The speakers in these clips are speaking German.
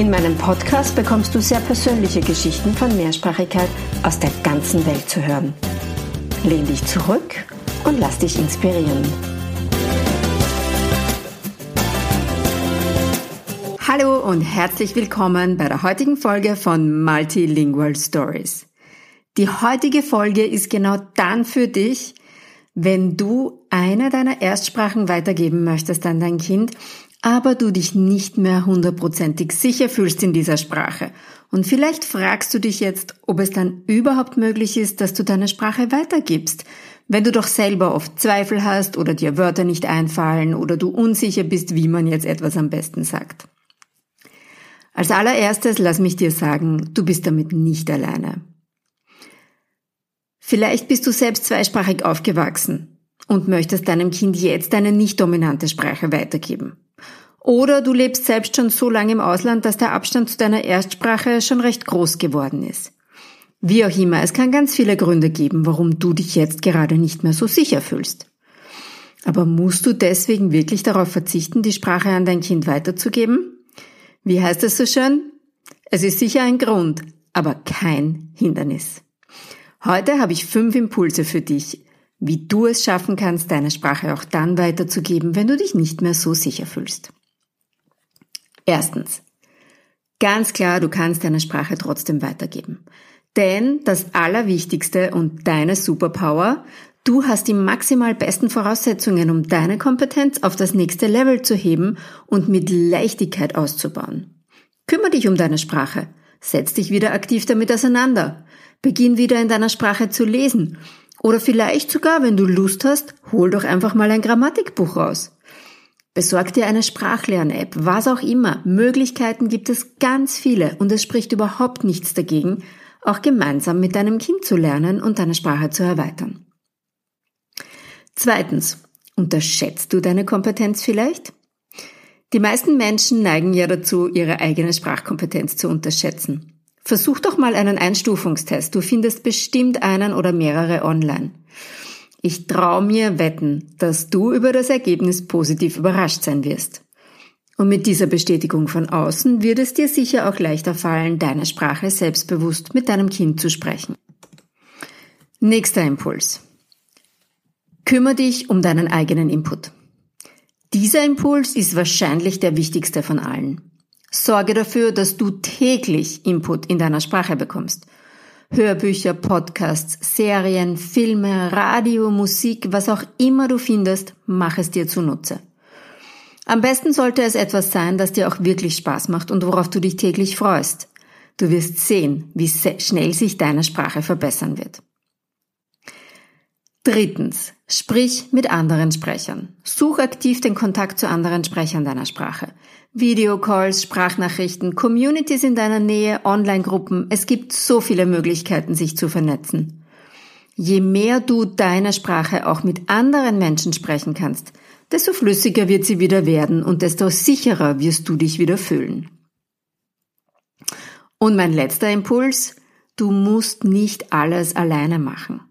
In meinem Podcast bekommst du sehr persönliche Geschichten von Mehrsprachigkeit aus der ganzen Welt zu hören. Lehn dich zurück und lass dich inspirieren. Hallo und herzlich willkommen bei der heutigen Folge von Multilingual Stories. Die heutige Folge ist genau dann für dich, wenn du eine deiner Erstsprachen weitergeben möchtest an dein Kind, aber du dich nicht mehr hundertprozentig sicher fühlst in dieser Sprache. Und vielleicht fragst du dich jetzt, ob es dann überhaupt möglich ist, dass du deine Sprache weitergibst, wenn du doch selber oft Zweifel hast oder dir Wörter nicht einfallen oder du unsicher bist, wie man jetzt etwas am besten sagt. Als allererstes lass mich dir sagen, du bist damit nicht alleine. Vielleicht bist du selbst zweisprachig aufgewachsen und möchtest deinem Kind jetzt eine nicht dominante Sprache weitergeben. Oder du lebst selbst schon so lange im Ausland, dass der Abstand zu deiner Erstsprache schon recht groß geworden ist. Wie auch immer, es kann ganz viele Gründe geben, warum du dich jetzt gerade nicht mehr so sicher fühlst. Aber musst du deswegen wirklich darauf verzichten, die Sprache an dein Kind weiterzugeben? Wie heißt es so schön? Es ist sicher ein Grund, aber kein Hindernis. Heute habe ich fünf Impulse für dich, wie du es schaffen kannst, deine Sprache auch dann weiterzugeben, wenn du dich nicht mehr so sicher fühlst. Erstens. Ganz klar, du kannst deine Sprache trotzdem weitergeben. Denn das Allerwichtigste und deine Superpower, du hast die maximal besten Voraussetzungen, um deine Kompetenz auf das nächste Level zu heben und mit Leichtigkeit auszubauen. Kümmer dich um deine Sprache. Setz dich wieder aktiv damit auseinander. Beginn wieder in deiner Sprache zu lesen. Oder vielleicht sogar, wenn du Lust hast, hol doch einfach mal ein Grammatikbuch raus. Besorg dir eine Sprachlern-App, was auch immer. Möglichkeiten gibt es ganz viele und es spricht überhaupt nichts dagegen, auch gemeinsam mit deinem Kind zu lernen und deine Sprache zu erweitern. Zweitens, unterschätzt du deine Kompetenz vielleicht? Die meisten Menschen neigen ja dazu, ihre eigene Sprachkompetenz zu unterschätzen. Versuch doch mal einen Einstufungstest. Du findest bestimmt einen oder mehrere online. Ich traue mir wetten, dass du über das Ergebnis positiv überrascht sein wirst. Und mit dieser Bestätigung von außen wird es dir sicher auch leichter fallen, deine Sprache selbstbewusst mit deinem Kind zu sprechen. Nächster Impuls. Kümmer dich um deinen eigenen Input. Dieser Impuls ist wahrscheinlich der wichtigste von allen. Sorge dafür, dass du täglich Input in deiner Sprache bekommst – Hörbücher, Podcasts, Serien, Filme, Radio, Musik, was auch immer du findest, mach es dir zunutze. Am besten sollte es etwas sein, das dir auch wirklich Spaß macht und worauf du dich täglich freust. Du wirst sehen, wie schnell sich deine Sprache verbessern wird. Drittens, sprich mit anderen Sprechern. Such aktiv den Kontakt zu anderen Sprechern deiner Sprache. Videocalls, Sprachnachrichten, Communities in deiner Nähe, Online-Gruppen. Es gibt so viele Möglichkeiten, sich zu vernetzen. Je mehr du deine Sprache auch mit anderen Menschen sprechen kannst, desto flüssiger wird sie wieder werden und desto sicherer wirst du dich wieder fühlen. Und mein letzter Impuls, du musst nicht alles alleine machen.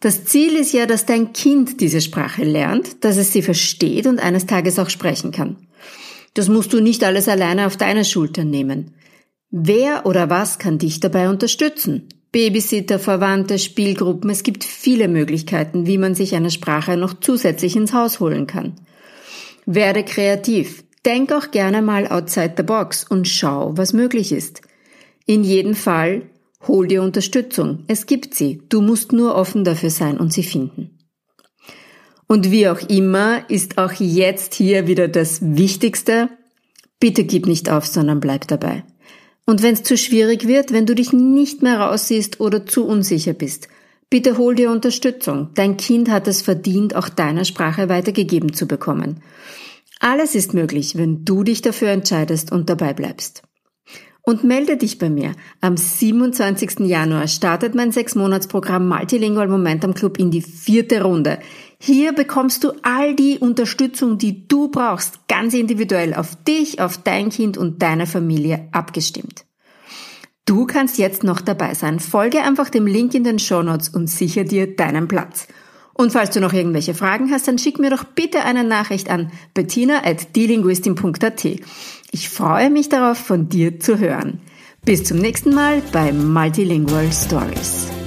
Das Ziel ist ja, dass dein Kind diese Sprache lernt, dass es sie versteht und eines Tages auch sprechen kann. Das musst du nicht alles alleine auf deine Schultern nehmen. Wer oder was kann dich dabei unterstützen? Babysitter, Verwandte, Spielgruppen, es gibt viele Möglichkeiten, wie man sich eine Sprache noch zusätzlich ins Haus holen kann. Werde kreativ. Denk auch gerne mal outside the box und schau, was möglich ist. In jedem Fall hol dir Unterstützung. Es gibt sie. Du musst nur offen dafür sein und sie finden. Und wie auch immer ist auch jetzt hier wieder das Wichtigste. Bitte gib nicht auf, sondern bleib dabei. Und wenn es zu schwierig wird, wenn du dich nicht mehr raussiehst oder zu unsicher bist, bitte hol dir Unterstützung. Dein Kind hat es verdient, auch deine Sprache weitergegeben zu bekommen. Alles ist möglich, wenn du dich dafür entscheidest und dabei bleibst. Und melde dich bei mir. Am 27. Januar startet mein Sechs-Monats-Programm Multilingual Momentum Club in die vierte Runde. Hier bekommst du all die Unterstützung, die du brauchst, ganz individuell auf dich, auf dein Kind und deine Familie abgestimmt. Du kannst jetzt noch dabei sein. Folge einfach dem Link in den Show Notes und sicher dir deinen Platz. Und falls du noch irgendwelche Fragen hast, dann schick mir doch bitte eine Nachricht an bettina at delinguistin.at. Ich freue mich darauf, von dir zu hören. Bis zum nächsten Mal bei Multilingual Stories.